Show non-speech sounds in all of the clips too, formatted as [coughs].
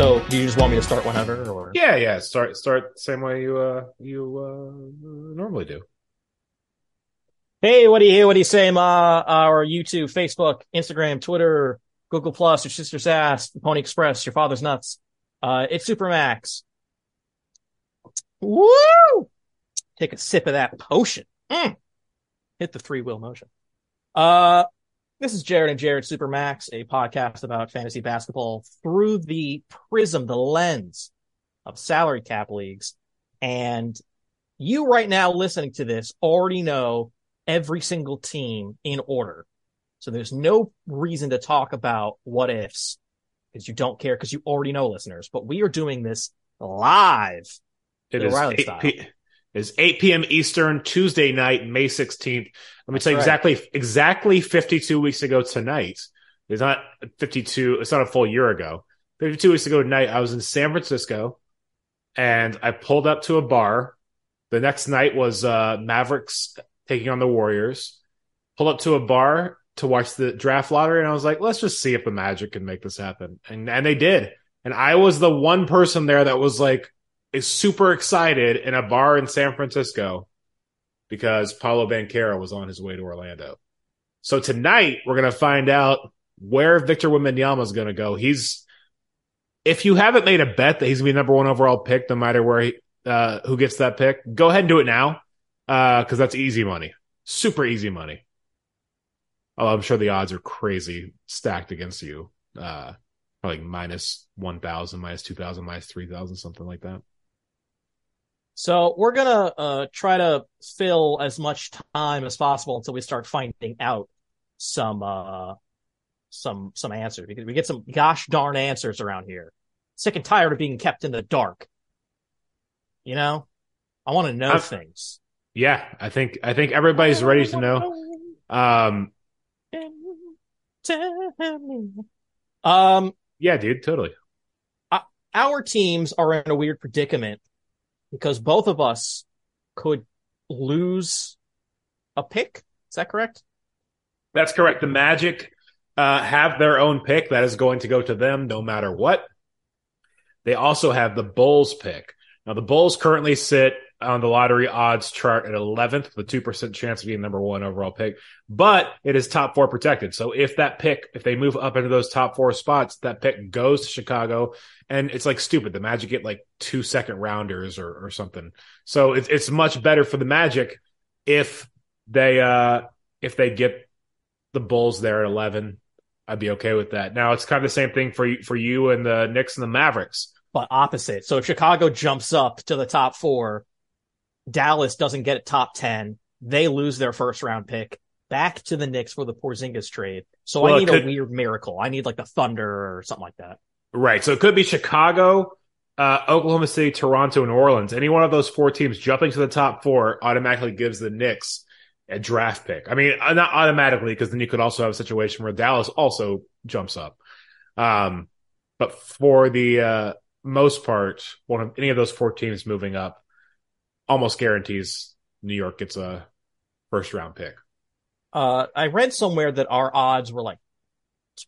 So, do you just want me to start whenever, or Yeah, yeah. Start start same way you uh you uh normally do. hey, what do you hear? what do you say, Ma? Our YouTube, Facebook, Instagram, Twitter, Google Plus, your sister's ass, the Pony Express, your father's nuts. Uh, it's Supermax. Woo! Take a sip of that potion. Mm. Hit the three wheel motion. Uh, this is Jared and Jared Supermax, a podcast about fantasy basketball through the prism, the lens of salary cap leagues. And you right now listening to this already know every single team in order. So there's no reason to talk about what ifs because you don't care because you already know listeners, but we are doing this live. It is Riley 8 style. p- is 8 p.m. Eastern, Tuesday night, May 16th. Let me tell you right. exactly exactly 52 weeks ago tonight. It's not 52, it's not a full year ago. 52 weeks ago tonight, I was in San Francisco and I pulled up to a bar. The next night was uh Mavericks taking on the Warriors. Pulled up to a bar to watch the draft lottery, and I was like, let's just see if the Magic can make this happen. And and they did. And I was the one person there that was like is super excited in a bar in San Francisco because Paolo Banchero was on his way to Orlando. So tonight we're gonna find out where Victor Wembanyama is gonna go. He's if you haven't made a bet that he's gonna be number one overall pick, no matter where he uh who gets that pick, go ahead and do it now. Uh because that's easy money. Super easy money. Oh, I'm sure the odds are crazy stacked against you. Uh like minus one thousand, minus two thousand, minus three thousand, something like that. So we're gonna uh try to fill as much time as possible until we start finding out some uh some some answers because we get some gosh darn answers around here. Sick and tired of being kept in the dark. You know? I want to know I'm- things. Yeah, I think I think everybody's ready to know. Um, Um, yeah, dude, totally. our teams are in a weird predicament because both of us could lose a pick. Is that correct? That's correct. The Magic uh, have their own pick that is going to go to them no matter what. They also have the Bulls pick. Now, the Bulls currently sit on the lottery odds chart at 11th with a 2% chance of being number one overall pick, but it is top four protected. So if that pick, if they move up into those top four spots, that pick goes to Chicago and it's like stupid. The Magic get like two second rounders or, or something. So it's, it's much better for the Magic if they, uh, if they get the Bulls there at 11. I'd be okay with that. Now it's kind of the same thing for you, for you and the Knicks and the Mavericks. But opposite. So if Chicago jumps up to the top four, Dallas doesn't get a top 10. They lose their first round pick back to the Knicks for the Porzingis trade. So Well, I need could- a weird miracle. I need like the Thunder or something like that. Right. So it could be Chicago, uh, Oklahoma City, Toronto, and Orleans. Any one of those four teams jumping to the top four automatically gives the Knicks a draft pick. I mean, uh, not automatically, because then you could also have a situation where Dallas also jumps up. Um, but for the uh, most part, one of any of those four teams moving up almost guarantees New York gets a first round pick. Uh, I read somewhere that our odds were like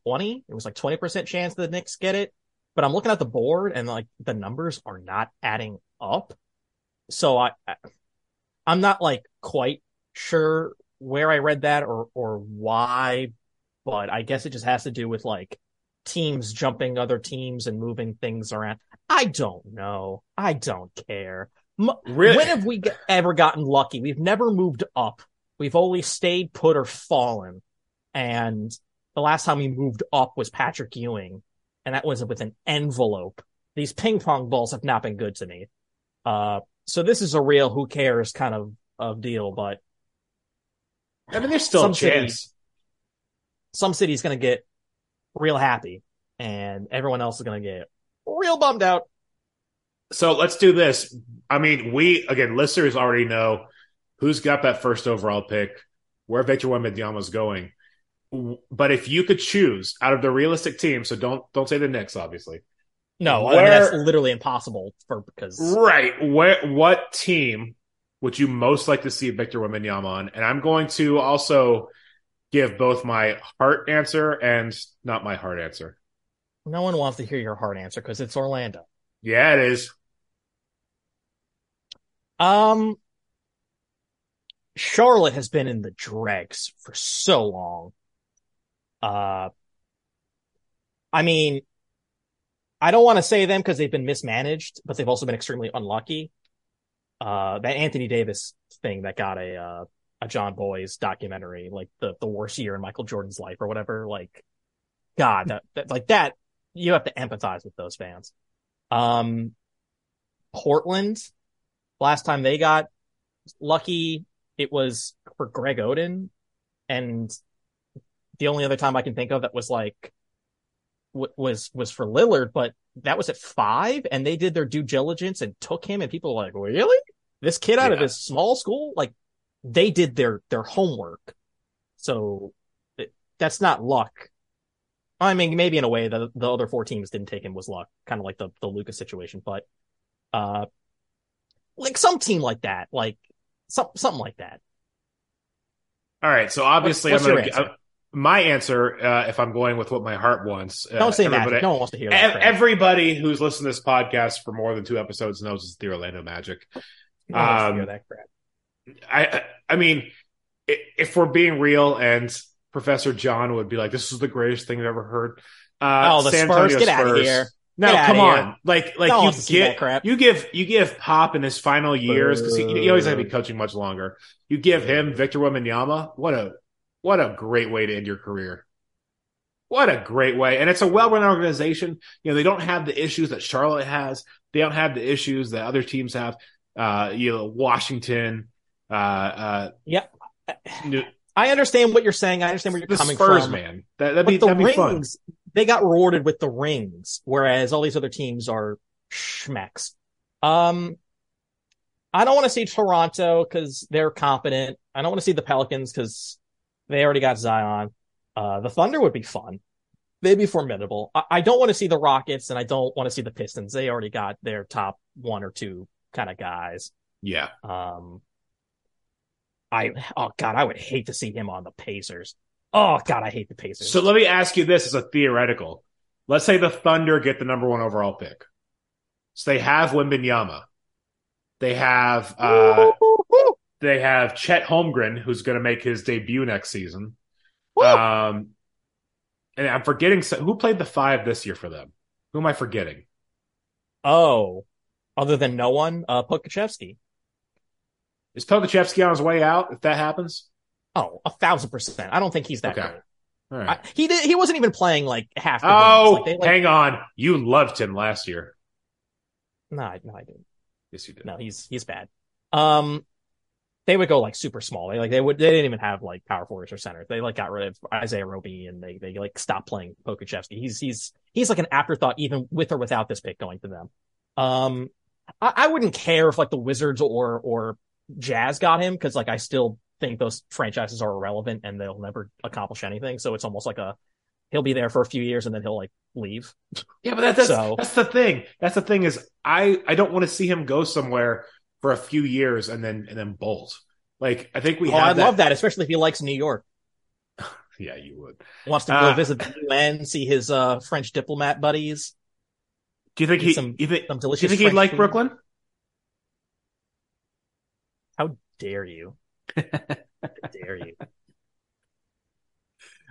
20. It was like 20% chance the Knicks get it. But I'm looking at the board and like the numbers are not adding up. So I, I'm not like quite sure where I read that or, or why, but I guess it just has to do with like teams jumping other teams and moving things around. I don't know. I don't care. M- Really? when have we ever gotten lucky? We've never moved up. We've only stayed put or fallen. And the last time we moved up was Patrick Ewing, and that was with an envelope. These ping pong balls have not been good to me. Uh, so this is a real who cares kind of, of deal, but I mean, there's still Some a chance. cities- some city's going to get real happy and everyone else is going to get real bummed out. So let's do this. I mean, we again, listeners already know who's got that first overall pick, where Victor Wembanyama is going. But if you could choose out of the realistic team, so don't don't say the Knicks, obviously. No, I mean, that's literally impossible for because Right. Where what team would you most like to see Victor Wembanyama on? And I'm going to also give both my heart answer and not my heart answer. No one wants to hear your hard answer because it's Orlando. Yeah, it is. Um, Charlotte has been in the dregs for so long. Uh, I mean, I don't want to say them because they've been mismanaged, but they've also been extremely unlucky. Uh, that Anthony Davis thing that got a uh, a John Boys documentary, like the the worst year in Michael Jordan's life or whatever. Like, God, that, that like that, you have to empathize with those fans. Um, Portland, last time they got lucky, it was for Greg Oden, and the only other time I can think of that was like w- was was for Lillard, but that was at five, and they did their due diligence and took him, and people were like, really? This kid out of Yeah. this small school, like they did their their homework, so it, that's not luck. I mean, maybe in a way the the other four teams didn't take him was luck, kind of like the the Lucas situation, but uh, like some team like that, like some something like that. All right, so obviously what's I'm gonna. My answer, uh, if I'm going with what my heart wants, uh, Don't say Magic. No one wants to hear that. crap. everybody who's listened to this podcast for more than two episodes knows it's the Orlando Magic. No um, hear that crap. I, I- mean, if we're being real, and Professor John would be like, "This is the greatest thing I've ever heard." Uh, Oh, the San Spurs, Antonio get out of here. No, come here. on. Like, like No you wants to see that get crap. you give you give Pop in his final years because he, he always to be coaching much longer. You give him Victor Wembanyama. What a what a great way to end your career. What a great way. And it's a well-run organization. You know, they don't have the issues that Charlotte has. They don't have the issues that other teams have. Uh, you know, Washington, uh, uh, Yeah. New, I understand what you're saying. I understand where you're the coming Spurs, from. man. That, that'd be, the that'd be fun. rings, they got rewarded with the rings, whereas all these other teams are schmecks. Um, I don't want to see Toronto because they're competent. I don't want to see the Pelicans because they already got Zion. Uh, the Thunder would be fun. They'd be formidable. I, I don't want to see the Rockets and I don't want to see the Pistons. They already got their top one or two kind of guys. Yeah. Um, I oh god, I would hate to see him on the Pacers. Oh god, I hate the Pacers. So let me ask you this as a theoretical. Let's say the Thunder get the number one overall pick. So they have Wembanyama. They have uh Woo-hoo-hoo. They have Chet Holmgren, who's gonna make his debut next season. Woo. Um and I'm forgetting so- who played the five this year for them. Who am I forgetting? oh, other than no one, uh, Pokusevski. Is Pokusevski on his way out if that happens? Oh, a thousand percent. I don't think he's that Okay. great. All right. I, he did. He wasn't even playing like half. The oh. Like, they, like, hang on. You loved him last year. no, I- no, I didn't. Yes, you did. No, he's he's bad. Um, they would go like super small. They like they would they didn't even have like power forwards or centers. They like got rid of Isaiah Roby and they they like stopped playing Pokusevski. He's he's he's like an afterthought even with or without this pick going to them. Um, I, I wouldn't care if like the Wizards or or Jazz got him because like I still think those franchises are irrelevant and they'll never accomplish anything. So it's almost like a he'll be there for a few years and then he'll like leave. Yeah, but that, that's So- that's the thing. That's the thing is I I don't want to see him go somewhere for a few years and then and then bolt. Like I think we oh, have I'd that. love that, especially if he likes New York. [laughs] Yeah, you would. He Wants to go Uh, visit the UN, see his uh French diplomat buddies. Do you think he? some- you think? Some Do you think he'd like food. Brooklyn? How dare you? [laughs] How dare you?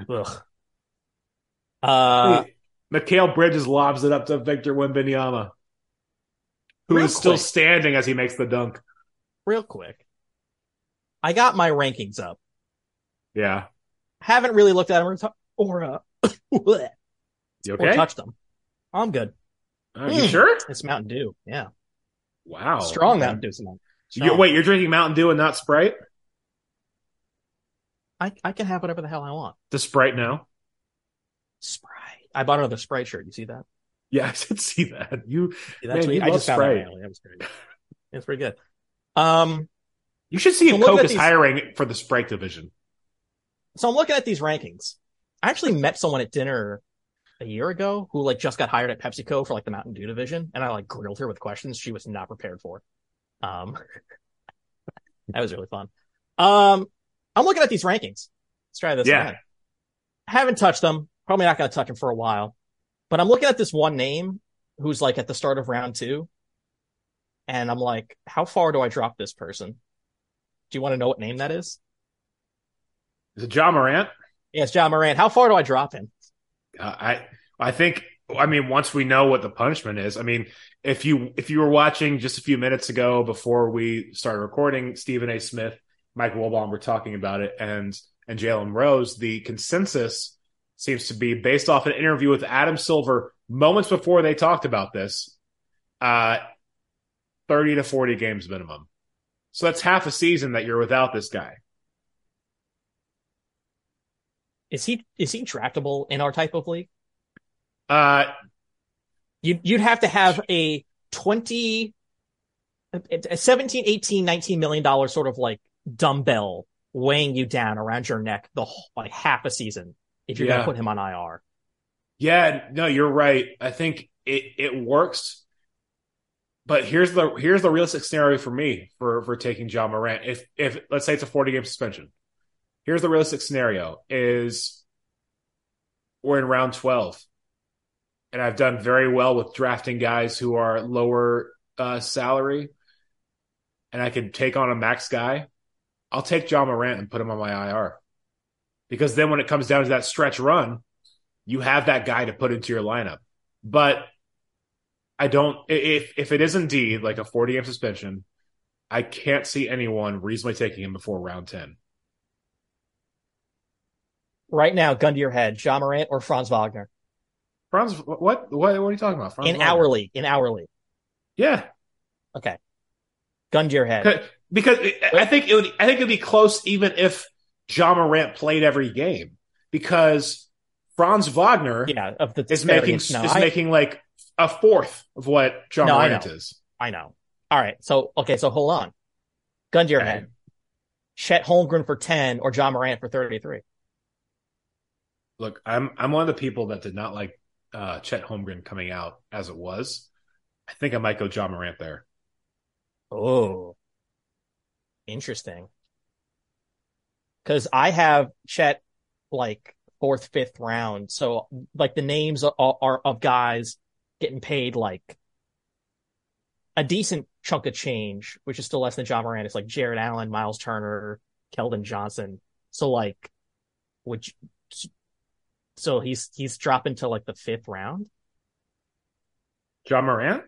Ugh. Uh, Mikal Bridges lobs it up to Victor Wembanyama, who is Real still quick. standing as he makes the dunk. real quick, I got my rankings up. Yeah. Haven't really looked at them or, uh, [coughs] You or okay? touched them. I'm good. Are you Mm. sure? It's Mountain Dew. Yeah, Wow. strong Okay. Mountain Dew. Simone. You, wait, you're drinking Mountain Dew and not Sprite? I I can have whatever the hell I want. The Sprite now? Sprite. I bought another Sprite shirt. You see that? [laughs] Yeah, I did see that. You See that Man, you I just found that That was great. It's pretty good. Um, you should see So if Coke is these- hiring for the Sprite division. so I'm looking at these rankings. I actually met someone at dinner a year ago who like just got hired at PepsiCo for like the Mountain Dew division, and I like grilled her with questions she was not prepared for. Um, [laughs] that was really fun. Um, I'm looking at these rankings. Let's try this Yeah. again. I haven't touched them. Probably not going to touch them for a while. But I'm looking at this one name who's like at the start of round two. And I'm like, how far do I drop this person? Do you want to know what name that is? Is it Ja Morant? Yes, Ja Morant. How far do I drop him? Uh, I I think I mean once we know what the punishment is. I mean, if you if you were watching just a few minutes ago before we started recording, Stephen A. Smith, Mike Wilbon were talking about it, and and Jalen Rose. The consensus seems to be based off an interview with Adam Silver moments before they talked about this. Uh, thirty to forty games minimum. So that's half a season that you're without this guy. Is he is he draftable in our type of league? Uh, You'd, you'd have to have a 20, a 17, 18, 19 million dollar sort of like dumbbell weighing you down around your neck the whole, like half a season if you're Yeah. going to put him on IR. Yeah, no, you're right. I think it it works. But here's the here's the realistic scenario for me for for taking Ja Morant. If if let's say it's a 40 game suspension. Here's the realistic scenario is we're in round 12. And I've done very well with drafting guys who are lower uh, salary and I can take on a max guy. I'll take Ja Morant and put him on my IR. Because then when it comes down to that stretch run, you have that guy to put into your lineup. But I don't if if it is indeed like a 40 game suspension, I can't see anyone reasonably taking him before round 10. Right now, gun to your head, Ja Morant or Franz Wagner Franz, what what what are you talking about? Franz in Wagner? our league. In our league. Yeah, Okay. Gun to your head. because I think it would I think it'd be close even if Ja Morant played every game because Franz Wagner Yeah, of the is making. No, is I, making like a fourth of what John No, I Morant know. is. I know. All right. So, okay. So hold on. Gun to your Okay. head. Chet Holmgren for 10 or Ja Morant for 33. Look, I'm I'm one of the people that did not like uh, Chet Holmgren coming out as it was. I think I might go Ja Morant there. Oh, interesting. Cause I have Chet like fourth, fifth round. So like the names are, are of guys getting paid like a decent chunk of change, which is still less than Ja Morant. It's like Jarrett Allen, Miles Turner, Keldon Johnson. So like, which, so he's, he's dropping to like the fifth round. Ja Morant?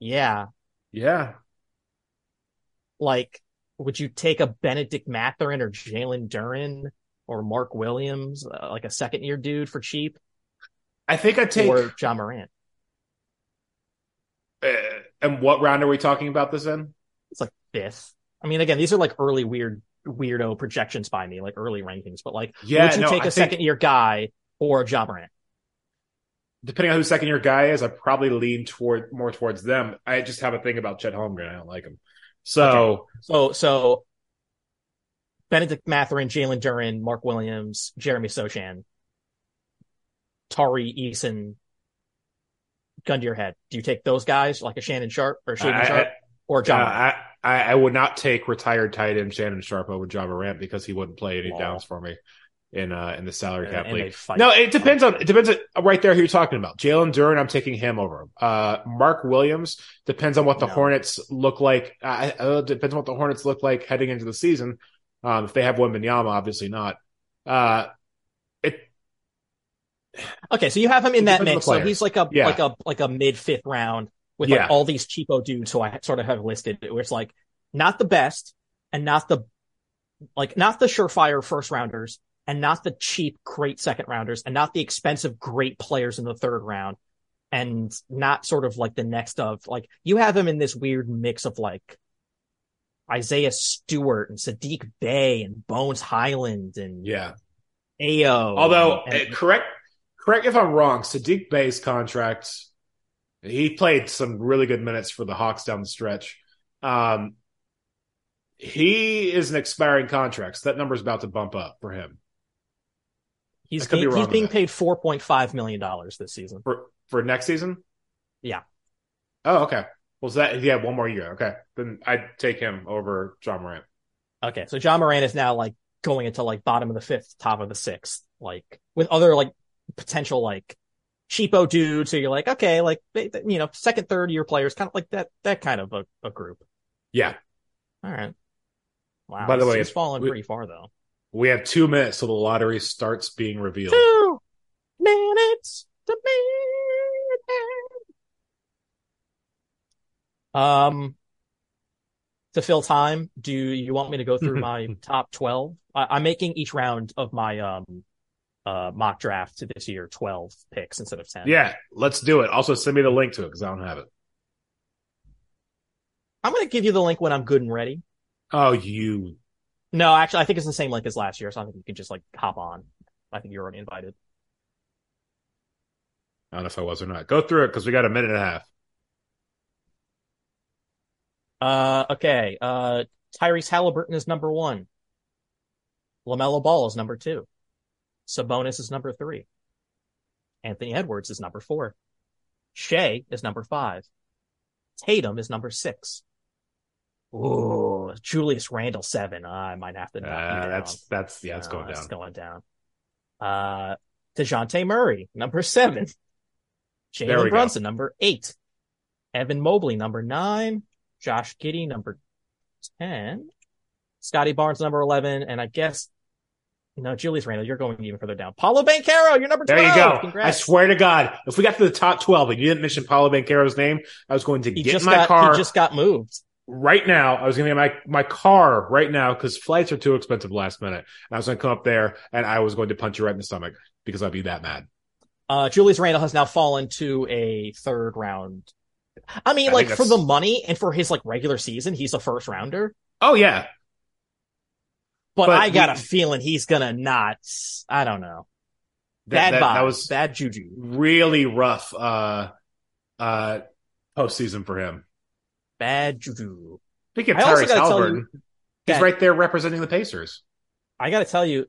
Yeah. Yeah. like would you take a Bennedict Mathurin or Jalen Duren or Mark Williams, uh, like a second year dude for cheap, I think I take or Ja Morant? uh, and what round are we talking about this in? It's like fifth. I mean, again, these are like early weird weirdo projections by me, like early rankings. But like, Yeah, would you no, take I a second year guy or Ja Morant? Depending on who second year guy is, I probably lean toward more towards them. I just have a thing about Chet Holmgren. I don't like him. So So so Bennedict Mathurin, Jalen Duren, Mark Williams, Jeremy Sochan, Tari Eason, gun to your head. Do you take those guys like a Shannon Sharpe or Shaedon I- Sharp or uh, John? Morant? I, I I would not take retired tight end Shannon Sharpe over Ja Morant because he wouldn't play any Oh. downs for me in uh in the salary And- cap and league. they. No, it depends on it depends on right there who you're talking about. Jalen Duren, I'm taking him over. Uh, Mark Williams depends on what the No. Hornets look like. Uh, uh, depends on what the Hornets look like heading into the season. Um, if they have Wembanyama, obviously not. Uh, it Okay, so you have him in that depends on the mix. So he's like a Yeah. like a like a mid fifth round with Yeah. like all these cheapo dudes who I sort of have listed, where it's like not the best and not the like not the surefire first rounders and not the cheap great second rounders and not the expensive great players in the third round and not sort of like the next of like you have him in this weird mix of like Isaiah Stewart and Saddiq Bey and Bones Hyland and yeah. Ao. Although and- uh, correct correct if I'm wrong, Saddiq Bey's contract he played some really good minutes for the Hawks down the stretch. Um, he is an expiring contract, so that number's about to bump up for him He's, be he's being paid four point five million dollars this season. for for next season. Yeah. Oh, okay. Well, so that yeah, one more year. Okay, then I'd take him over Ja Morant. Okay, so John Moran is now like going into like bottom of the fifth, top of the sixth, like with other like potential like cheapo dudes. So you're like, okay, like they, they- you know, second, third year players, kind of like that that kind of a, a group. Yeah. All right. Wow. By the way, it's falling we- pretty far though. We have two minutes till the lottery starts being revealed. Two minutes to. Um, to fill time, do you want me to go through [laughs] my top twelve? I'm making each round of my um uh mock draft to this year twelve picks instead of ten. Yeah, let's do it. Also, send me the link to it because I don't have it. I'm gonna give you the link when I'm good and ready. Oh, you. No, actually, I think it's the same link as last year, so I think you can just like hop on. I think you're already invited. I don't know if I was or not. Go through it because we got a minute and a half. Uh, okay. Uh, Tyrese Halliburton is number one. LaMelo Ball is number two. Sabonis is number three. Anthony Edwards is number four. Shai is number five. Tatum is number six. Ooh, Julius Randle seven. I might have to you Uh, that's that's yeah, it's Uh, going It's down. going down. Uh, Dejounte Murray, number seven. [laughs] Jalen go. Brunson, number eight. Evan Mobley, number nine. Josh Giddey, number 10. Scottie Barnes, number 11. And I guess, no, Julius Randle, you're going even further down. Paolo Banchero, you're number 12. There you go. Congrats. I swear to God, if we got to the top twelve and you didn't mention Paolo Banchero's name, I was going to He get my got, car he just got moved. Right now. I was going to get my my car right now because flights are too expensive last minute. And I was going to come up there and I was going to punch you right in the stomach because I'd be that mad. Uh, Julius Randle has now fallen to a third round. I mean, I like for the money and for his like regular season, he's a first rounder. Oh yeah, But, But I got we- a feeling he's gonna not. I don't know. that, Bad that, vibes, that was bad juju. really rough uh uh postseason for him. Bad juju. Speaking of Tyrese Halliburton, he's right there representing the Pacers. I got to tell you,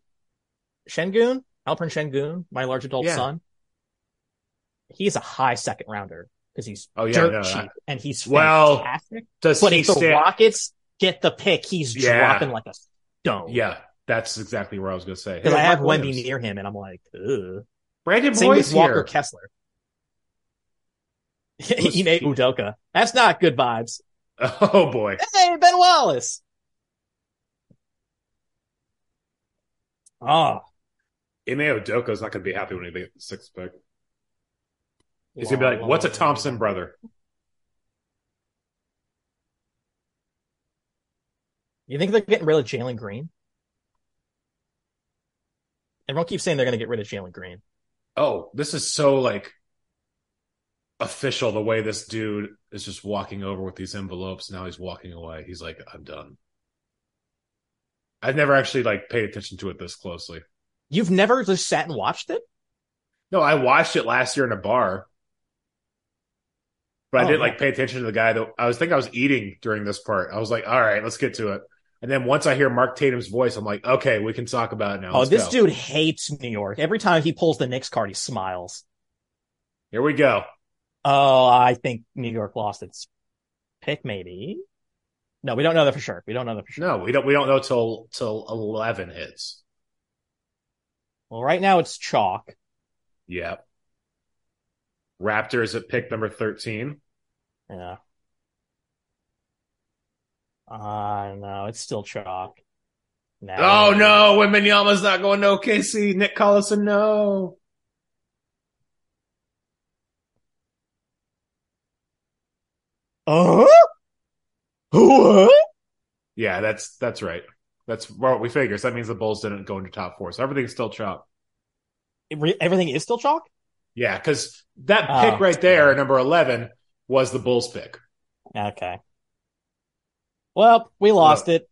Sengun, Alperen Sengun, my large adult Yeah. son, he's a high second rounder because he's Oh, yeah, dirt no, cheap I- and he's Well, fantastic. Does But if the? Rockets get the pick, he's Yeah. dropping like a stone. Yeah, that's exactly where I was going to say. Because Hey, I have Wemby near him, and I'm like, ugh. Brandon Same Boy's with Walker here. Kessler. [laughs] Who's- Ime Udoka. That's not good vibes. Oh boy, Hey, Ben Wallace. Oh, Ime Udoka's not going to be happy when he gets the sixth pick. He's going to be like, "What's a Thompson brother?" You think they're getting rid of Jalen Green? Everyone keeps saying they're going to get rid of Jalen Green. Oh, this is so like official. The way this dude is just walking over with these envelopes. Now he's walking away. He's like, "I'm done." I've never actually like paid attention to it this closely. You've never just sat and watched it? No, I watched it last year in a bar, but I Oh, didn't like pay attention to the guy. That I was think I was eating during this part. I was like, "All right, let's get to it." And then once I hear Mark Tatum's voice, I'm like, "Okay, we can talk about it now." Oh, Let's this go. dude hates New York. Every time he pulls the Knicks card, he smiles. Here we go. Oh, I think New York lost its pick, maybe. No, we don't know that for sure. We don't know that for sure. No, we don't. We don't know till till eleven hits. Well, right now it's chalk. Yep. Raptors at pick number thirteen. Yeah. Uh, no, it's still chalk. No. Oh no, Wembanyama's not going to OKC. Nick Collison, no. Uh? What? Yeah, that's that's right. That's what we figure. So that means the Bulls didn't go into top four, so everything's still chalk. Re- Everything is still chalk? Yeah, because that Oh, pick right there, yeah. number eleven, was the Bulls pick. Okay. Well, we lost it.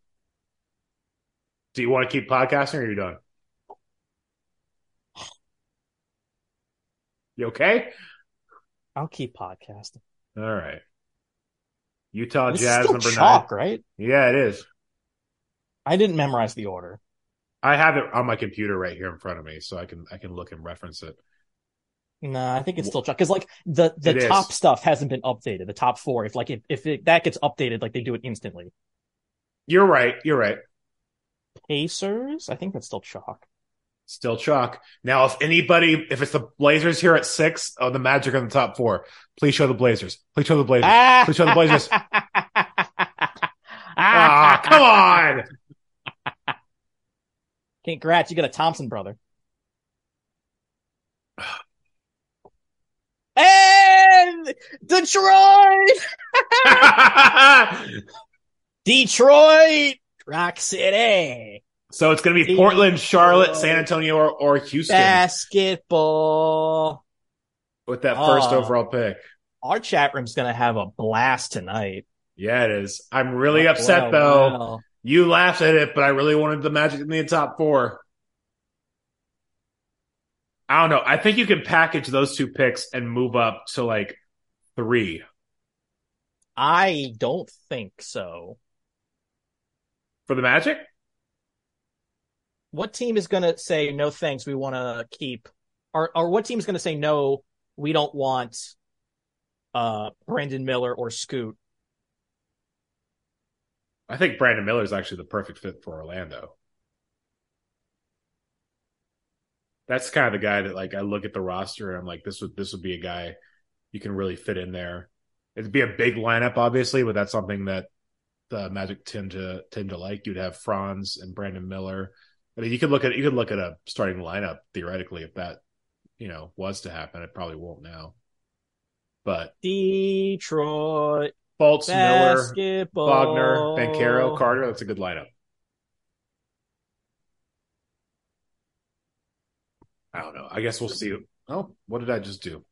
Do you want to keep podcasting or are you done? You okay? I'll keep podcasting. All right. Utah This Jazz number chalk, nine. right? Yeah, it is. I didn't memorize the order. I have it on my computer right here in front of me, so I can I can look and reference it. No, I think it's still chalk because like the the It is. top stuff hasn't been updated. The top four, if like if if it, that gets updated, like they do it instantly. You're right. You're right. Pacers, I think that's still chalk. Still chalk. Now, if anybody, if it's the Blazers here at six, oh, the Magic on the top four, please show the Blazers. Please show the Blazers. Please show the Blazers. [laughs] Ah, come on. Congrats, you got a Thompson brother. [sighs] And Detroit! [laughs] Detroit! Rock City! So it's going to be Portland, Charlotte, San Antonio, or, or Houston Basketball. with that ah. first Oh. overall pick. Our chat room's gonna have a blast tonight. Yeah, it is. I'm really Oh, upset wow, though. wow. You laughed at it, but I really wanted the Magic in the top four. I don't know. I think you can package those two picks and move up to like three. I don't think so. For the Magic? What team is gonna say no thanks, we wanna keep or or what team is gonna say no, we don't want uh Brandon Miller or Scoot? I think Brandon Miller is actually the perfect fit for Orlando. That's kind of the guy that like I look at the roster and I'm like, this would this would be a guy you can really fit in there. It'd be a big lineup, obviously, but that's something that the Magic tend to tend to like. You'd have Franz and Brandon Miller. I mean, you could look at you could look at a starting lineup theoretically if that you know was to happen. It probably won't now, but Detroit Fultz, Miller. Wagner, Banchero, Carter. That's a good lineup. I don't know. I guess we'll see. Oh, what did I just do?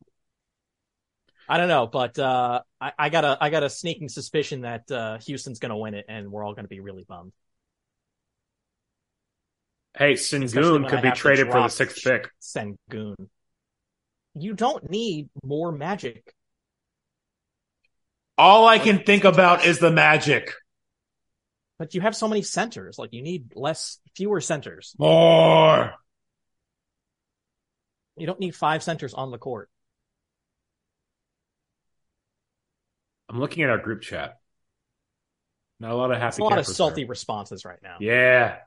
I don't know, but uh, I, I got a I got a sneaking suspicion that uh, Houston's going to win it, and we're all going to be really bummed. Hey, Especially Sengun could be traded for the sixth pick. Sengun. You don't need more magic. All I can think about is the Magic. But you have so many centers. Like you need less, fewer centers. More. You don't need five centers on the court. I'm looking at our group chat. Not a lot of happy. It's a lot of salty there. responses right now. Yeah.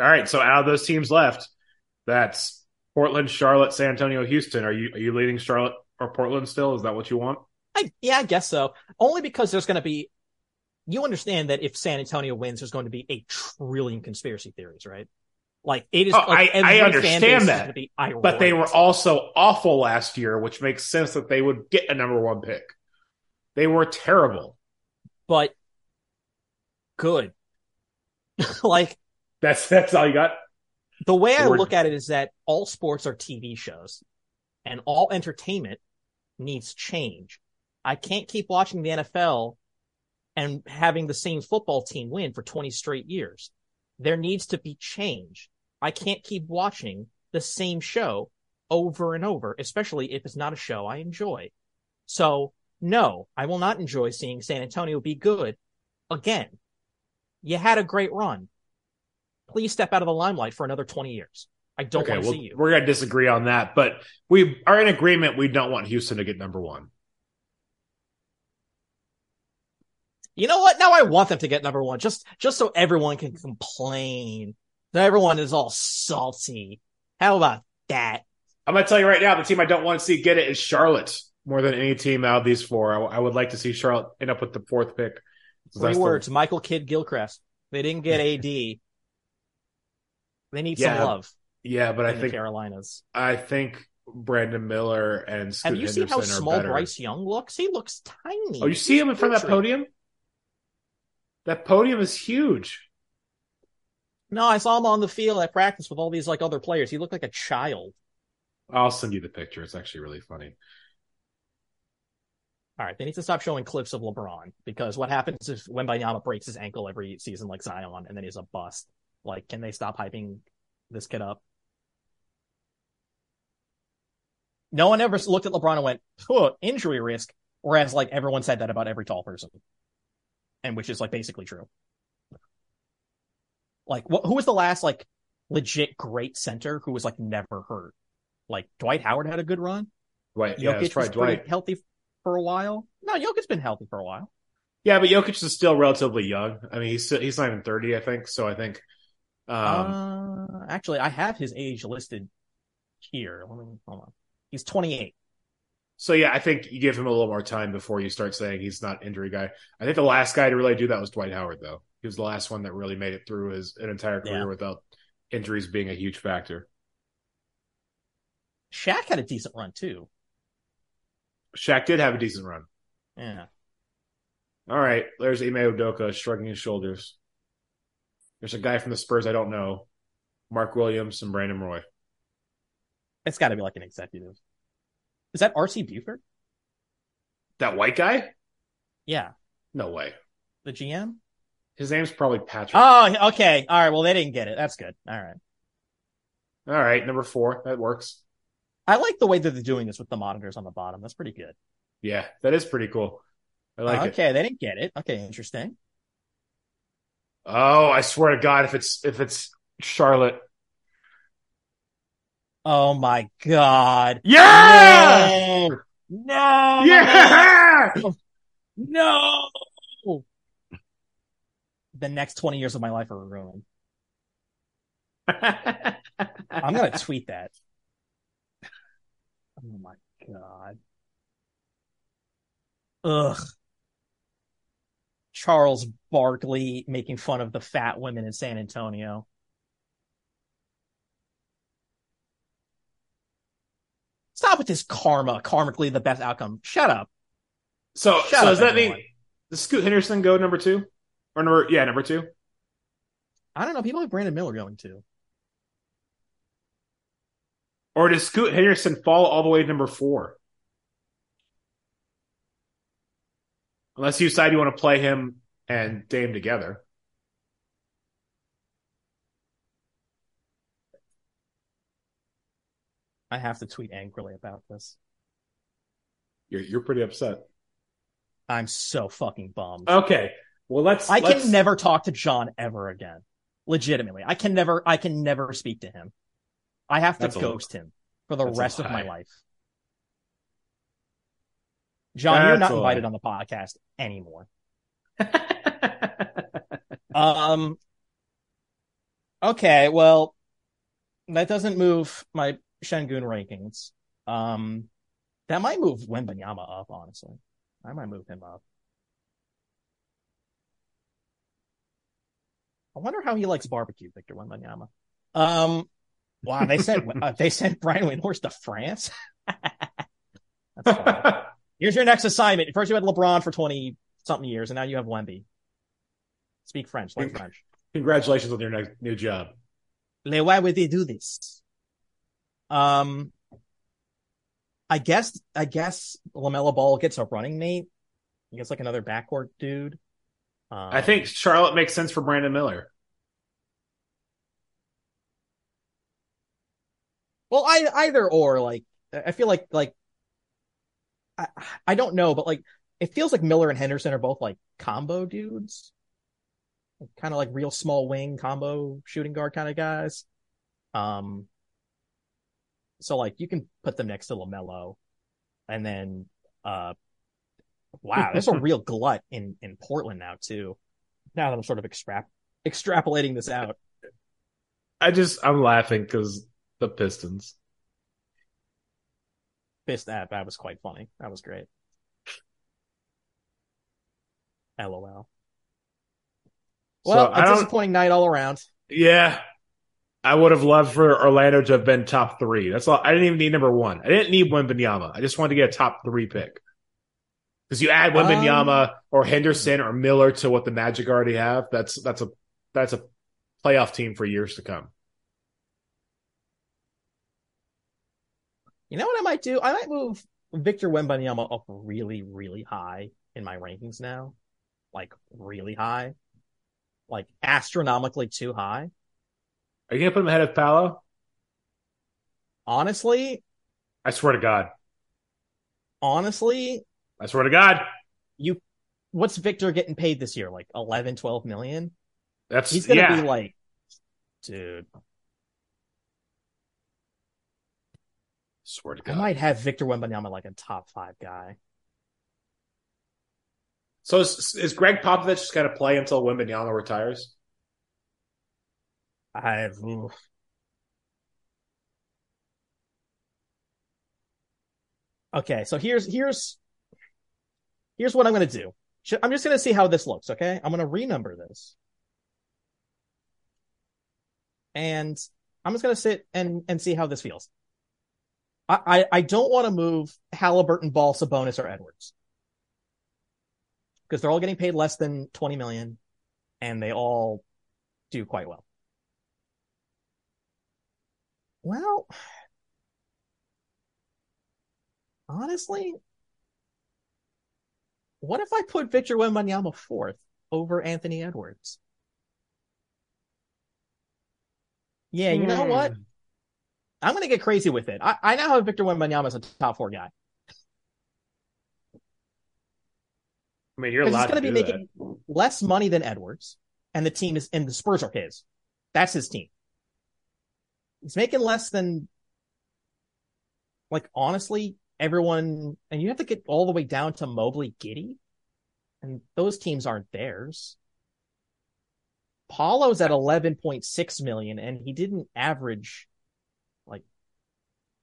All right. So out of those teams left, that's Portland, Charlotte, San Antonio, Houston. Are you are you leading Charlotte or Portland still? Is that what you want? I, yeah, I guess so. Only because there's going to be. You understand that if San Antonio wins, there's going to be a trillion conspiracy theories, right? Like it is. Oh, like, I- I understand that. But they were also awful last year, which makes sense that they would get a number one pick. They were terrible. but good. [laughs] like That's that's all you got. the way I look at it is that all sports are TV shows and all entertainment needs change. I can't keep watching the NFL and having the same football team win for 20 straight years. There needs to be change. I can't keep watching the same show over and over, especially if it's not a show I enjoy. So no, I will not enjoy seeing San Antonio be good again. You had a great run. Please step out of the limelight for another 20 years. I don't okay, want to well, see you. we're gonna disagree on that, but we are in agreement. We don't want Houston to get number one. You know what? Now I want them to get number one, just just so everyone can complain. That everyone is all salty. How about that? I'm gonna tell you right now, the team I don't want to see get it is Charlotte more than any team out of these four. I, I would like to see Charlotte end up with the fourth pick. Three That's the- words: Michael Kidd Gilchrist. They didn't get AD. They need Yeah, some love yeah, but I think Carolinas. I think Brandon Miller and Scoot Have you seen how small better. Bryce Young looks? He looks tiny. Oh, you see him in front of that podium? That podium is huge. No, I saw him on the field at practice with all these like other players. He looked like a child. I'll send you the picture. It's actually really funny. All right, they need to stop showing clips of LeBron because what happens if Wembanyama breaks his ankle every season like Zion and then he's a bust? Like, can they stop hyping this kid up? No one ever looked at LeBron and went, "Huh, injury risk," whereas like everyone said that about every tall person, and which is like basically true. Like, wh- who was the last like legit great center who was like never hurt? Like Dwight Howard had a good run. Dwight, yeah, Jokic it's was probably pretty Dwight. healthy for a while. No, Jokic's been healthy for a while. Yeah, but Jokic is still relatively young. I mean, he's he's not even thirty, I think. So I think. Um, uh, actually, I have his age listed here. Let me hold on. He's 28. So yeah, I think you give him a little more time before you start saying he's not injury guy. I think the last guy to really do that was Dwight Howard, though. He was the last one that really made it through his an entire career Yeah. without injuries being a huge factor. Shaq had a decent run too. Shaq did have a decent run. Yeah. All right, there's Ime Udoka shrugging his shoulders. There's a guy from the Spurs I don't know, Mark Williams and Brandon Roy. It's got to be like an executive. Is that RC Buford? That white guy? Yeah. No way. The GM? His name's probably Patrick. Oh, okay. All right. Well, they didn't get it. That's good. All right. All right, number four. That works. I like the way that they're doing this with the monitors on the bottom. That's pretty good. Yeah, that is pretty cool. I like oh, it. okay. They didn't get it. Okay. Interesting. Oh, I swear to God, if it's if it's Charlotte. Oh my God. Yeah! No. No. Yeah! No. The next 20 years of my life are ruined. I'm going to tweet that. Oh my God. Ugh. Charles Barkley making fun of the fat women in San Antonio. Stop with this karma, karmically the best outcome. Shut up. so, Shut so up, does that everyone. mean does Scoot Henderson go number two? Or number yeah, number two? I don't know. People have Brandon Miller going too. Or does Scoot Henderson fall all the way to number four? Unless you decide you want to play him and Dame together. I have to tweet angrily about this. You're you're pretty upset. I'm so fucking bummed. Okay. Well let's I let's- can never talk to John ever again. Legitimately. I can never I can never speak to him. I have to That's ghost him for the that's rest of my life. John, you're not invited on the podcast anymore. [laughs] [laughs] Um Okay, well that doesn't move my Sengun rankings. Um that might move Wembanyama up, honestly. I might move him up. I wonder how he likes barbecue, Victor Wembanyama. Um, wow, they sent [laughs] uh, they sent Brian Windhorst to France. [laughs] Here's your next assignment. First, you had LeBron for twenty something years, and now you have Wemby. Speak French, learn French. Congratulations on your next new job. Like, why would they do this? Um, I guess I guess LaMelo Ball gets a running mate. He gets like another backcourt dude. Um, I think Charlotte makes sense for Brandon Miller. Well, I either or like I feel like like I I don't know, but like it feels like Miller and Henderson are both like combo dudes, kind of like real small wing combo shooting guard kind of guys. Um, so like you can put them next to Lamelo, and then uh, wow, there's a [laughs] real glut in in Portland now too. Now that I'm sort of extrap extrapolating this out. I just I'm laughing because the Pistons. Fist that that was quite funny. That was great. [laughs] LOL. So, Well, I a disappointing night all around. Yeah. I would have loved for Orlando to have been top three. That's all. I didn't even need number one. I didn't need Wembanyama. I just wanted to get a top three pick. Because you add Wembanyama um, or Henderson or Miller to what the Magic already have, that's that's a that's a playoff team for years to come. You know what I might do? I might move Victor Wembanyama up really, really high in my rankings now. Like really high. Like astronomically too high. Are you gonna put him ahead of Paolo? Honestly, I swear to God. honestly, I swear to God. you what's Victor getting paid this year? Like 11, 12 million? That's He's gonna yeah. be like, dude, swear to God, I might have Victor Wembanyama like a top five guy. So is, is Gregg Popovich just going to play until Wembanyama retires? I've. oof. Okay, so here's here's here's what I'm gonna do. I'm just gonna see how this looks. Okay, I'm gonna renumber this, and I'm just gonna sit and and see how this feels. I I, I don't want to move Halliburton, Ball, Sabonis, or Edwards because they're all getting paid less than 20 million, and they all do quite well. Well, honestly, what if I put Victor Wembanyama fourth over Anthony Edwards? Yeah, you know what? Hmm. I'm gonna get crazy with it. I, I now have Victor Wembanyama as a top four guy. I mean, you're allowed he's gonna be do making less money than Edwards, and the team is and the Spurs are his. That's his team. He's making less than like honestly, everyone and you have to get all the way down to Mobley Giddey. And those teams aren't theirs. Paolo's at 11.6 million and he didn't average like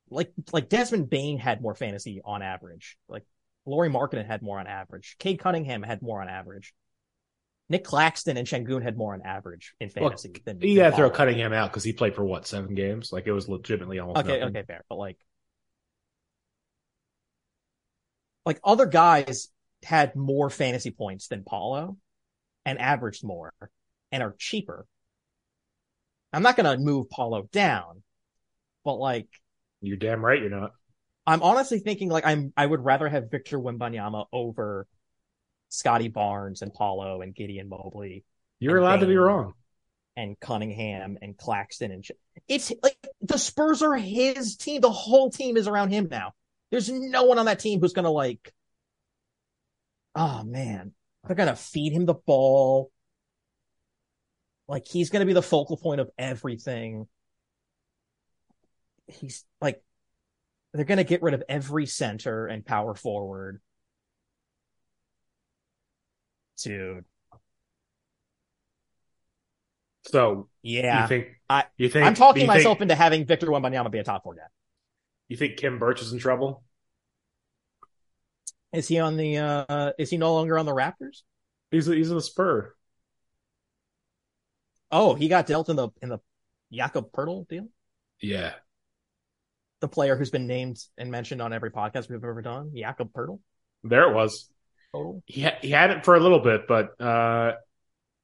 like like Desmond Bane had more fantasy on average. Like Lauri Markkanen had more on average. Cade Cunningham had more on average. Nick Claxton and Sengun had more on average in Well, fantasy than You got to throw. Cunningham out because he played for what seven games? Like it was legitimately almost Okay, nothing. okay, fair. But like, like other guys had more fantasy points than Paolo and averaged more and are cheaper. I'm not going to move Paolo down, but like, You're damn right. You're not. I'm honestly thinking like I'm, I would rather have Victor Wembanyama over Scottie Barnes and Paolo and Gideon Mobley You're allowed to be wrong. and Cunningham and Claxton and it's like the Spurs are his team. The whole team is around him now. There's no one on that team who's gonna like. Oh man, they're gonna feed him the ball. Like he's gonna be the focal point of everything. He's like, they're gonna get rid of every center and power forward. Dude, So yeah. you think? I- you think? I'm talking you myself Think, into having Victor Wembanyama be a top four guy. you think Khem Birch is in trouble? Is he on the? uh Is he no longer on the Raptors? He's a, he's a Spur. Oh, he got dealt in the in the Jakob Poeltl deal. Yeah. The player who's been named and mentioned on every podcast we've ever done, Jakob Poeltl. There it was. Total. He ha- he had it for a little bit, but uh,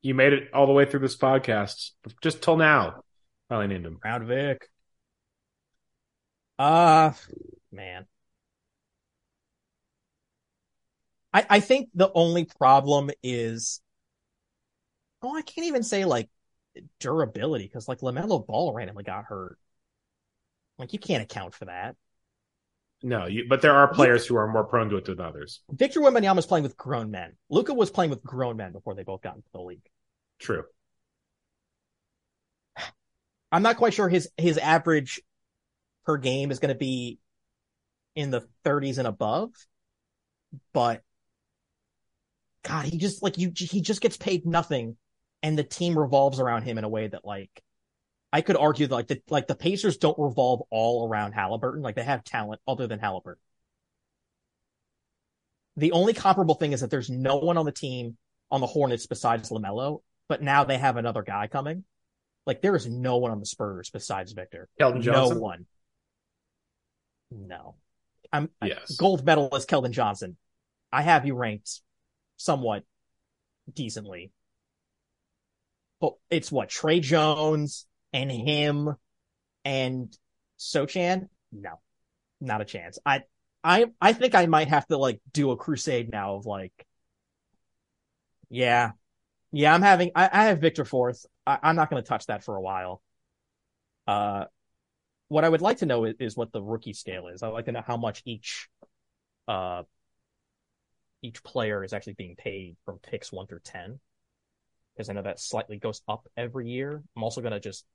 you made it all the way through this podcast, just till now. Finally named him. Crown Vic. Uh man. I I think the only problem is oh, I can't even say like durability because like LaMelo Ball randomly got hurt. Like you can't account for that. No, you, but there are players who are more prone to it than others. Victor Wembanyama is playing with grown men. Luka was playing with grown men before they both got into the league. True. I'm not quite sure his his average per game is going to be in the 30s and above, but God, he just like you, he just gets paid nothing, and the team revolves around him in a way that like I could argue that like the like the Pacers don't revolve all around Halliburton. Like they have talent other than Halliburton. The only comparable thing is that there's no one on the team on the Hornets besides LaMelo, but now they have another guy coming. Like there is no one on the Spurs besides Victor. Keldon Johnson. No one. No. I'm Yes. gold medalist Keldon Johnson. I have you ranked somewhat decently. But it's what Tre Jones and him and Sochan? No. Not a chance. I I I think I might have to like do a crusade now of like Yeah. Yeah, I'm having I, I have Victor fourth. I, I'm not gonna touch that for a while. Uh what I would like to know is, is what the rookie scale is. I'd like to know how much each uh each player is actually being paid from picks one through ten. Because I know that slightly goes up every year. I'm also gonna just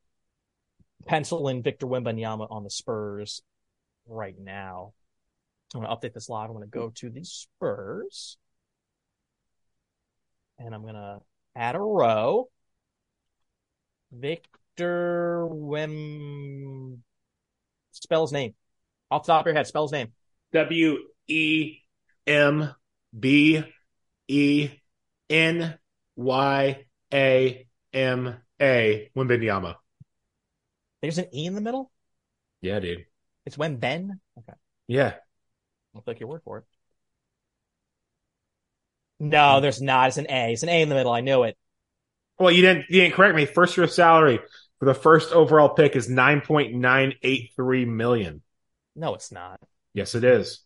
pencil in Victor Wembanyama on the Spurs right now. I'm gonna update this live. I'm gonna go to the Spurs. and I'm gonna add a row. Victor Wem spell his name. Off the top of your head, spell his name. W E M B E N Y A M A Wimbenyama. There's an E in the middle? Yeah, dude. It's when Ben? Okay. Yeah. I'll take your word for it. No, there's not. It's an A. It's an A in the middle. I knew it. Well, you didn't you didn't correct me. First year salary for the first overall pick is nine point nine eight three million. No, it's not. Yes, it is.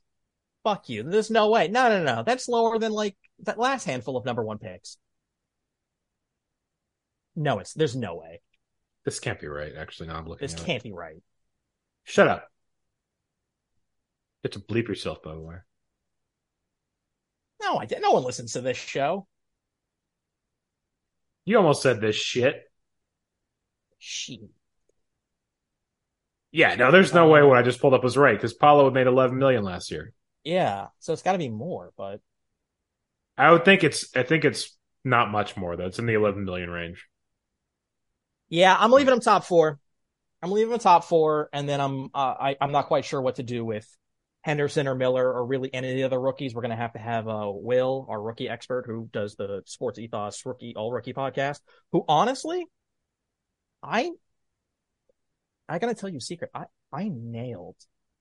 Fuck you. There's no way. No, no, no. That's lower than like that last handful of number one picks. No, it's there's no way. This can't be right. Actually, now I'm looking. This can't it. be right. Shut up. You have to bleep yourself, by the way. No, I didn't. No one listens to this show. You almost said this shit. Shit. Yeah, no, there's no way what I just pulled up was right because Paolo made 11 million last year. Yeah, so it's got to be more, but I would think it's. I think it's not much more though. It's in the 11 million range. Yeah, I'm leaving him top four. I'm leaving him top four, and then I'm uh, I, I'm not quite sure what to do with Henderson or Miller or really any of the other rookies. We're gonna have to have uh, Will, our rookie expert, who does the Sports Ethos rookie all rookie podcast. Who honestly, I I gotta tell you a secret. I I nailed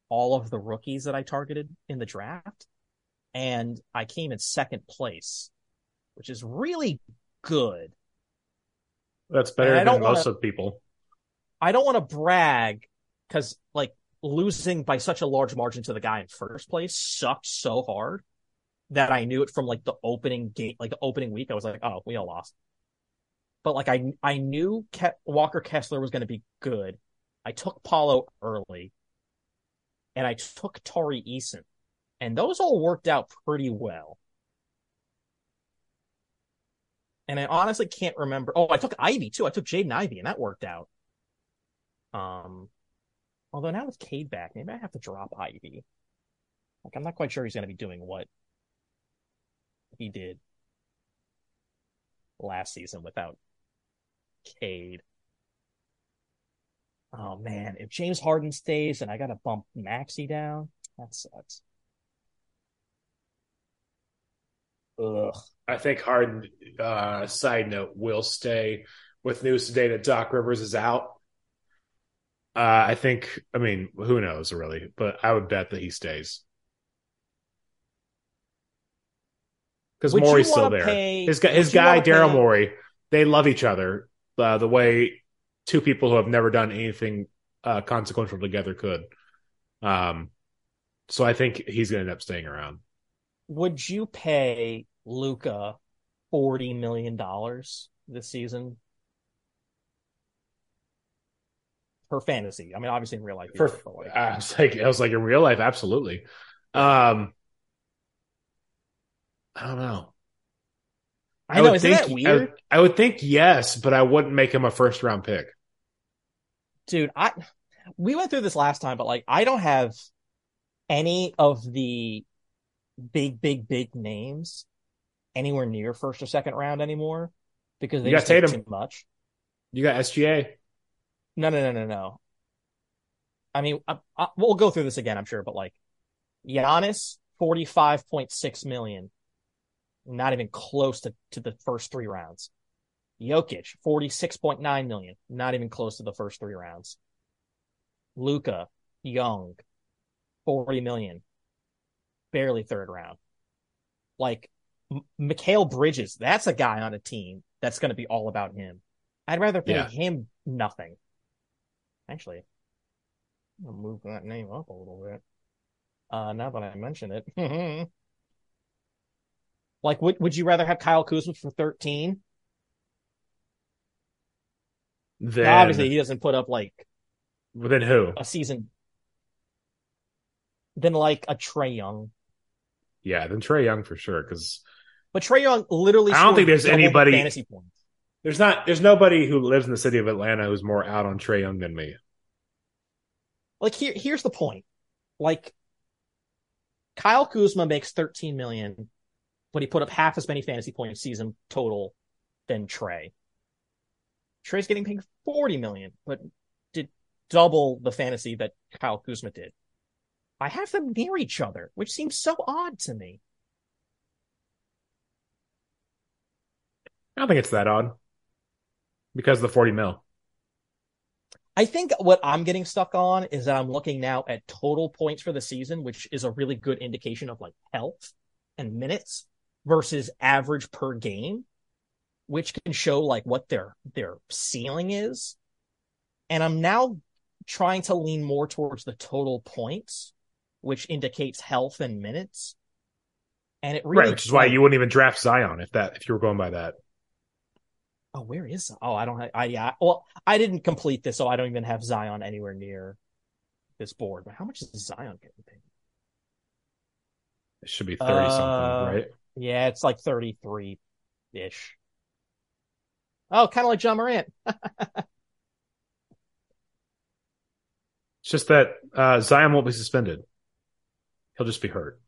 all of the rookies that I targeted in the draft, and I came in second place, which is really good. That's better than don't most of people. I don't want to brag because like losing by such a large margin to the guy in first place sucked so hard that I knew it from like the opening game, like the opening week. I was like, oh, we all lost. But like I I knew Ke- Walker Kessler was going to be good. I took Paolo early, and I took Tari Eason, and those all worked out pretty well. And I honestly can't remember. Oh, I took Ivey too. I took Jaden Ivey, and that worked out. Um, although now with Cade back, maybe I have to drop Ivey. Like I'm not quite sure he's going to be doing what he did last season without Cade. Oh man, if James Harden stays and I got to bump Maxey down, that sucks. Ugh. I think Harden. Uh, side note: will stay with news today that Doc Rivers is out. Uh, I think. I mean, who knows really? But I would bet that he stays because Morey's still there. pay- his guy, his guy Daryl Morey. They love each other uh, the way two people who have never done anything uh, consequential together could. Um, so I think he's going to end up staying around. Would you pay Luka forty million dollars this season for fantasy? I mean, obviously in real life, For, like, I was like, I was like, in real life, absolutely. Um, I don't know. I know, isn't think, that weird, would, I would think yes, but I wouldn't make him a first round pick. dude? I we went through this last time, but like, I don't have any of the big, big, big names anywhere near first or second round anymore because they You got Tatum. too much. You got SGA. No, no, no, no, no. I mean, I, I, we'll go through this again, I'm sure, but like Giannis, 45.6 million. Not even close to, to the first three rounds. Jokic, 46.9 million. Not even close to the first three rounds. Luka, Young, 40 million. Barely third round. Like, Mikal Bridges, that's a guy on a team that's going to be all about him. I'd rather pay Yeah. him nothing. Actually, I'll move that name up a little bit. Uh, now that I mention it. [laughs] like, would, would you rather have Kyle Kuzma for 13? Then, Now, obviously, he doesn't put up like then who? a season Then like a Trae Young. Yeah, then Trae Young for sure. Because But Trae Young literally I don't think there's anybody- fantasy points. there's not there's nobody who lives in the city of Atlanta who's more out on Trae Young than me. Like here, here's the point. Like Kyle Kuzma makes 13 million but he put up half as many fantasy points season total than Trae. Trae's getting paid 40 million, but did double the fantasy that Kyle Kuzma did. I have them near each other, which seems so odd to me. I don't think it's that odd because of the 40 mil. I think what I'm getting stuck on is that I'm looking now at total points for the season, which is a really good indication of like health and minutes versus average per game, which can show like what their their ceiling is. And I'm now trying to lean more towards the total points, which indicates health and minutes. And it really right, which is why you wouldn't even draft Zion if that if you were going by that. Oh, where is? Oh, I don't. Have, I yeah. Well, I didn't complete this, so I don't even have Zion anywhere near this board. But how much is Zion getting paid? It should be thirty uh, something, right? Yeah, it's like thirty three ish. Oh, kind of like Ja Morant. [laughs] it's just that uh, Zion won't be suspended. He'll just be hurt.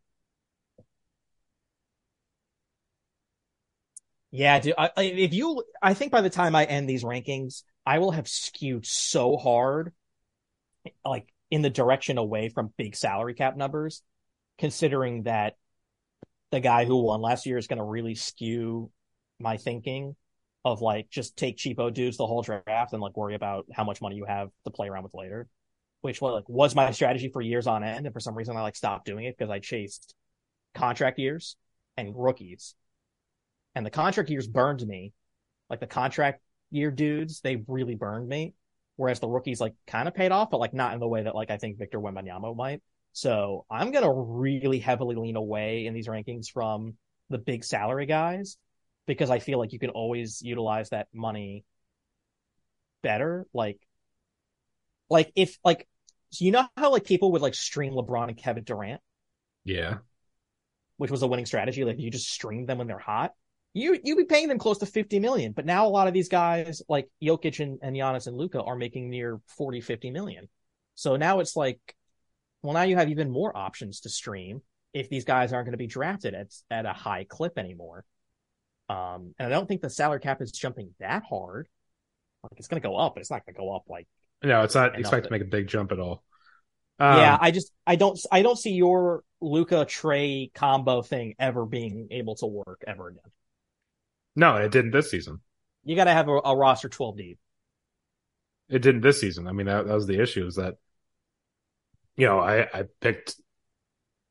Yeah, dude. I, if you, I think by the time I end these rankings, I will have skewed so hard, like in the direction away from big salary cap numbers, considering that the guy who won last year is going to really skew my thinking of like just take cheapo dudes the whole draft and like worry about how much money you have to play around with later, which was like was my strategy for years on end, and for some reason I like stopped doing it because I chased contract years and rookies and the contract years burned me. Like the contract year dudes, they really burned me. Whereas the rookies like kind of paid off, but like not in the way that like I think Victor Wembanyama might. So I'm gonna really heavily lean away in these rankings from the big salary guys because I feel like you can always utilize that money better. Like, like if like so you know how like people would like stream LeBron and Kevin Durant, yeah, which was a winning strategy. Like you just stream them when they're hot you you'd be paying them close to 50 million. But now a lot of these guys like Jokic and, and Giannis and Luka are making near 40, 50 million. So now it's like, well, now you have even more options to stream if these guys aren't going to be drafted at at a high clip anymore. Um, and I don't think the salary cap is jumping that hard. Like it's going to go up, but it's not going to go up like. No, it's not expect to make a big jump at all. Um, yeah, I just I don't I don't see your Luka Trae combo thing ever being able to work ever again. No, it didn't this season. You got to have a, a, roster 12 deep. It didn't this season. I mean, that, that was the issue is that, you know, I, I picked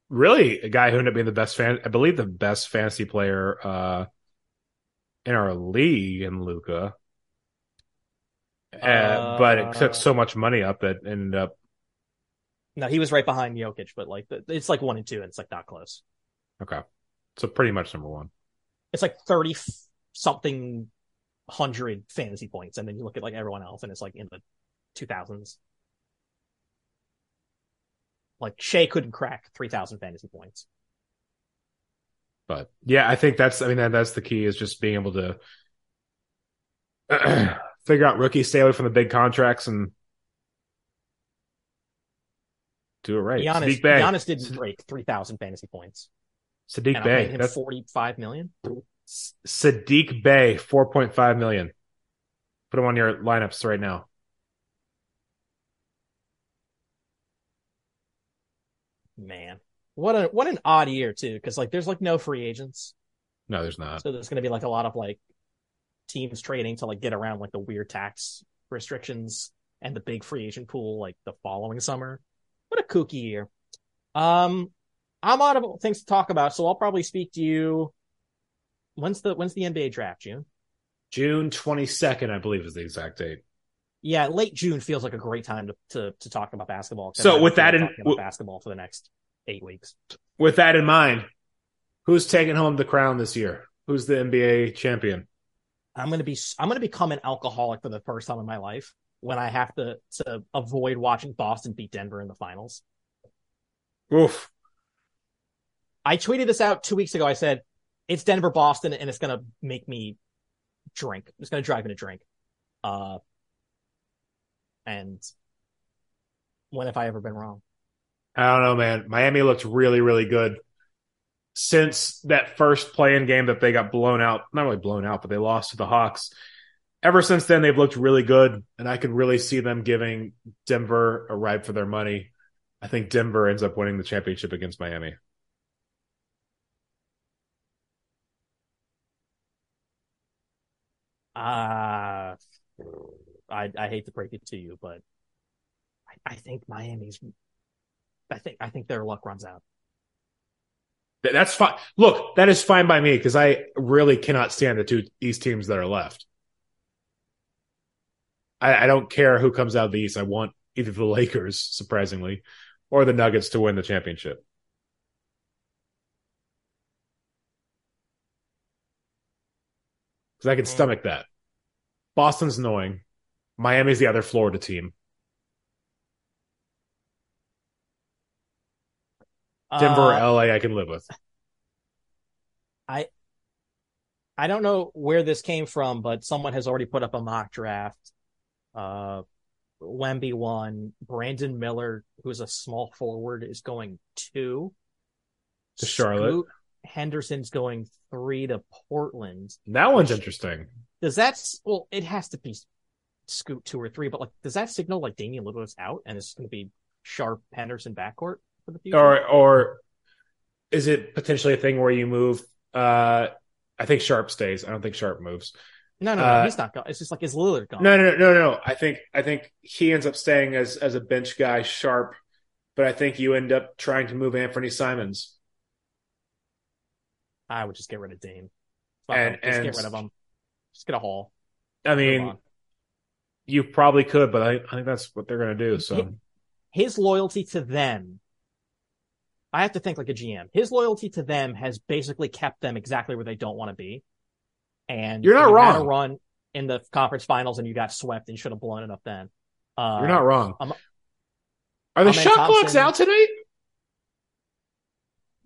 really a guy who ended up being the best fan, I believe the best fantasy player, uh, in our league in Luka. Uh, uh, but it took so much money up that ended up. No, he was right behind Jokic, but like it's like one and two, and it's like not close. Okay, so pretty much number one. It's like thirty something hundred fantasy points, and then you look at like everyone else, and it's like in the two thousands. Like Shai couldn't crack three thousand fantasy points. But yeah, I think that's I mean that, that's the key is just being able to [clears throat] figure out rookies, stay away from the big contracts, and do it right. Giannis, Giannis didn't break three thousand fantasy points. Saddiq Bey, that's forty five million. Saddiq Bey, 4.5 million. Put him on your lineups right now. Man, what a what an odd year too, because like there's like no free agents. No, there's not. So there's going to be like a lot of like teams trading to like get around like the weird tax restrictions and the big free agent pool like the following summer. What a kooky year. Um, I'm out of things to talk about, so I'll probably speak to you when's the when's the NBA draft? June. June twenty second, I believe, is the exact date. Yeah, late June feels like a great time to to, to talk about basketball. So with that in w- basketball for the next eight weeks. With that in mind, who's taking home the crown this year? Who's the NBA champion? I'm gonna be I'm gonna become an alcoholic for the first time in my life when I have to to avoid watching Boston beat Denver in the finals. Oof. I tweeted this out two weeks ago. I said it's Denver Boston and it's gonna make me drink. It's gonna drive me to drink. Uh, and when have I ever been wrong? I don't know, man. Miami looked really, really good. since that first play-in game that they got blown out, not really blown out, but they lost to the Hawks. Ever since then, they've looked really good, and I could really see them giving Denver a ride for their money. I think Denver ends up winning the championship against Miami. Uh, I I hate to break it to you, but I, I think Miami's. I think I think their luck runs out. That's fine. Look, that is fine by me because I really cannot stand the two East teams that are left. I, I don't care who comes out of the East. I want either the Lakers, surprisingly, or the Nuggets to win the championship. Because I can stomach that. Boston's annoying. Miami's the other Florida team. Denver Uh, LA, I can live with. I I don't know where this came from, but someone has already put up a mock draft. Uh, Wemby one, Brandon Miller, who's a small forward, is going two. To Charlotte. Scoot Henderson's going three to Portland. That one's interesting. Does that well? It has to be Scoot two or three, but like, does that signal like Damian Lillard's out and it's going to be Sharpe Henderson backcourt for the future? Or or is it potentially a thing where you move uh I think Sharpe stays. I don't think Sharpe moves. no, no, no, uh, he's not going. It's just like is Lillard gone? No, no, no, no, no. I think I think he ends up staying as as a bench guy, Sharpe, but I think you end up trying to move Anthony Simons. I would just get rid of Dame. And- Just and- get rid of him. Just get a haul. I mean, you probably could, but I, I think that's what they're gonna do. So his loyalty to them. I have to think like a GM. His loyalty to them has basically kept them exactly where they don't want to be. And You're not you wrong. run in the conference finals and you got swept and you should have blown it up then. Uh, you're not wrong. Are the in shot clocks out tonight?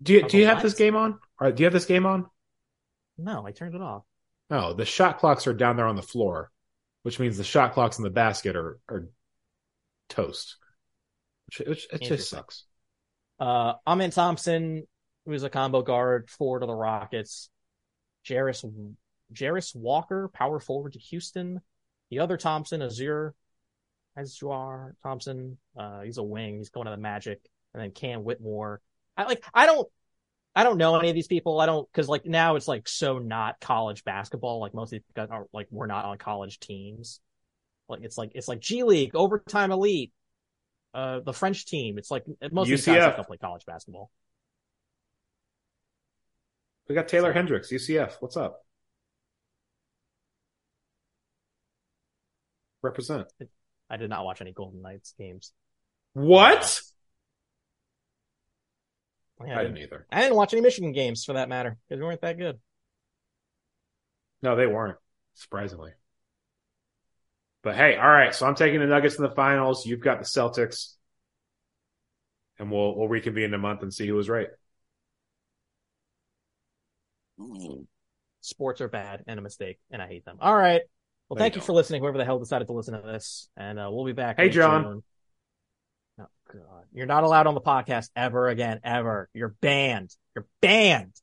Do you do you have this game on? Or do you have this game on? No, I turned it off. No, the shot clocks are down there on the floor, which means the shot clocks in the basket are are toast. Which, which it just sucks. Uh, Amen Thompson, who is a combo guard forward of the Rockets. Jarace, Jarace Walker, power forward to Houston. The other Thompson, Ausar, Ausar Thompson, uh, he's a wing. He's going to the Magic. And then Cam Whitmore. I like, I don't, I don't know any of these people. I don't, cause like now it's like so not college basketball. Like most of these guys are like, we're not on college teams. Like it's like, it's like G League, overtime elite, uh, the French team. It's like most of these guys UCF. don't play college basketball. We got Taylor Hendricks, UCF. What's up? Represent. I did not watch any Golden Knights games. What? Yeah, I I, didn't didn't, either. I didn't watch any Michigan games for that matter because we weren't that good. No, they weren't. Surprisingly. But hey, all right. So I'm taking the Nuggets in the finals. You've got the Celtics, and we'll we'll reconvene in a month and see who was right. Sports are bad and a mistake, and I hate them. All right. Well, No, thank you you for listening, whoever the hell decided to listen to this, and uh, we'll be back. Hey, John. June. Oh God, you're not allowed on the podcast ever again, ever. You're banned. You're banned.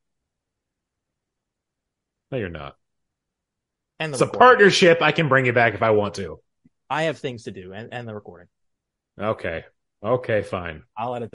No, you're not. And the It's a partnership. I can bring you back if I want to. I have things to do, and, and the recording. Okay. Okay, fine. I'll edit.